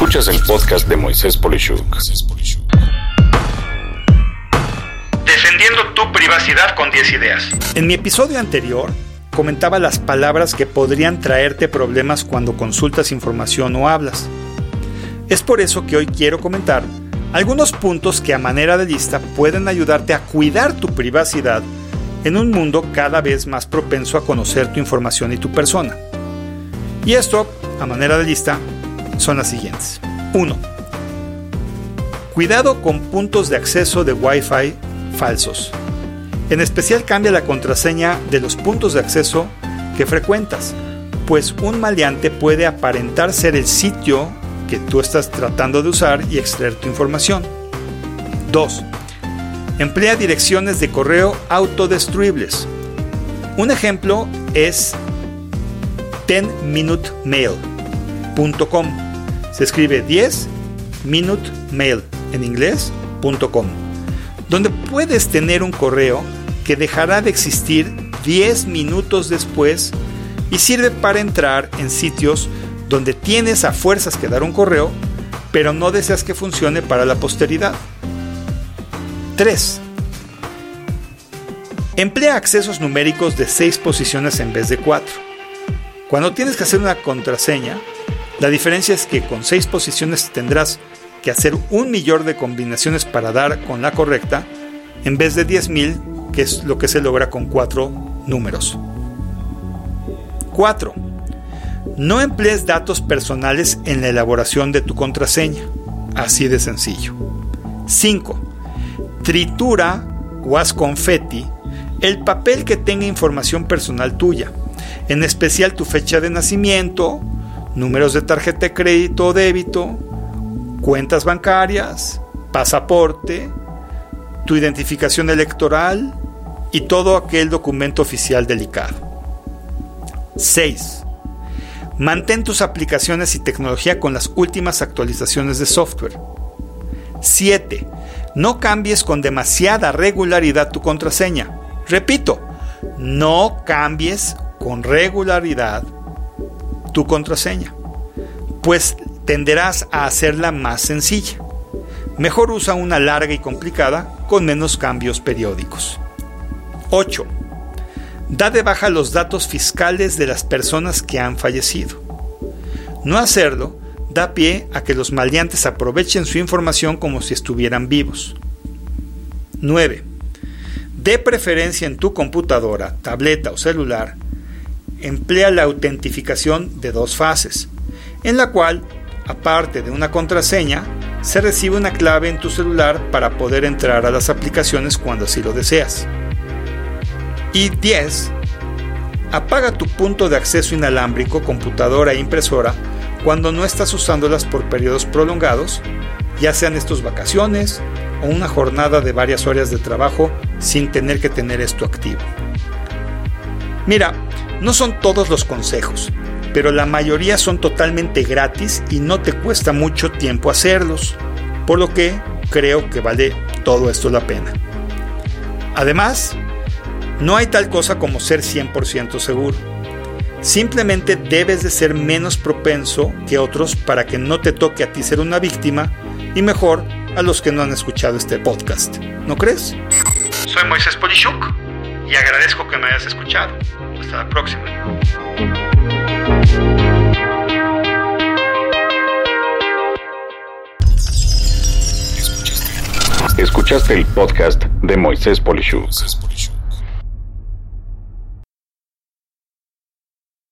Escuchas el podcast de Moisés Polishuk. Defendiendo tu privacidad con 10 ideas. En mi episodio anterior comentaba las palabras que podrían traerte problemas cuando consultas información o hablas. Es por eso que hoy quiero comentar algunos puntos que a manera de lista pueden ayudarte a cuidar tu privacidad en un mundo cada vez más propenso a conocer tu información y tu persona. Y esto, a manera de lista, son las siguientes. 1. Cuidado con puntos de acceso de Wi-Fi falsos. En especial cambia la contraseña de los puntos de acceso que frecuentas, pues un maleante puede aparentar ser el sitio que tú estás tratando de usar y extraer tu información. 2. Emplea direcciones de correo autodestruibles. Un ejemplo es 10minutemail.com. Se escribe 10 minutemail en inglés.com, donde puedes tener un correo que dejará de existir 10 minutos después y sirve para entrar en sitios donde tienes a fuerzas que dar un correo, pero no deseas que funcione para la posteridad. 3. Emplea accesos numéricos de 6 posiciones en vez de 4. Cuando tienes que hacer una contraseña, la diferencia es que con 6 posiciones tendrás que hacer un millón de combinaciones para dar con la correcta, en vez de 10.000, que es lo que se logra con 4 números. 4. No emplees datos personales en la elaboración de tu contraseña. Así de sencillo. 5. Tritura o haz confeti el papel que tenga información personal tuya, en especial tu fecha de nacimiento, números de tarjeta de crédito o débito, cuentas bancarias, pasaporte, tu identificación electoral y todo aquel documento oficial delicado. 6. Mantén tus aplicaciones y tecnología con las últimas actualizaciones de software. 7. No cambies con demasiada regularidad tu contraseña. Repito, no cambies con regularidad tu contraseña, pues tenderás a hacerla más sencilla. Mejor usa una larga y complicada con menos cambios periódicos. 8. Da de baja los datos fiscales de las personas que han fallecido. No hacerlo da pie a que los maleantes aprovechen su información como si estuvieran vivos. 9. De preferencia en tu computadora, tableta o celular, emplea la autentificación de dos fases, en la cual, aparte de una contraseña, se recibe una clave en tu celular para poder entrar a las aplicaciones cuando así lo deseas. Y 10. Apaga tu punto de acceso inalámbrico, computadora e impresora cuando no estás usándolas por periodos prolongados, ya sean estos vacaciones o una jornada de varias horas de trabajo sin tener que tener esto activo. Mira, no son todos los consejos, pero la mayoría son totalmente gratis y no te cuesta mucho tiempo hacerlos, por lo que creo que vale todo esto la pena. Además, no hay tal cosa como ser 100% seguro. Simplemente debes de ser menos propenso que otros para que no te toque a ti ser una víctima y mejor a los que no han escuchado este podcast. ¿No crees? Soy Moisés Polishuk y agradezco que me hayas escuchado. Hasta la próxima. Escuchaste el podcast de Moisés Polishuk.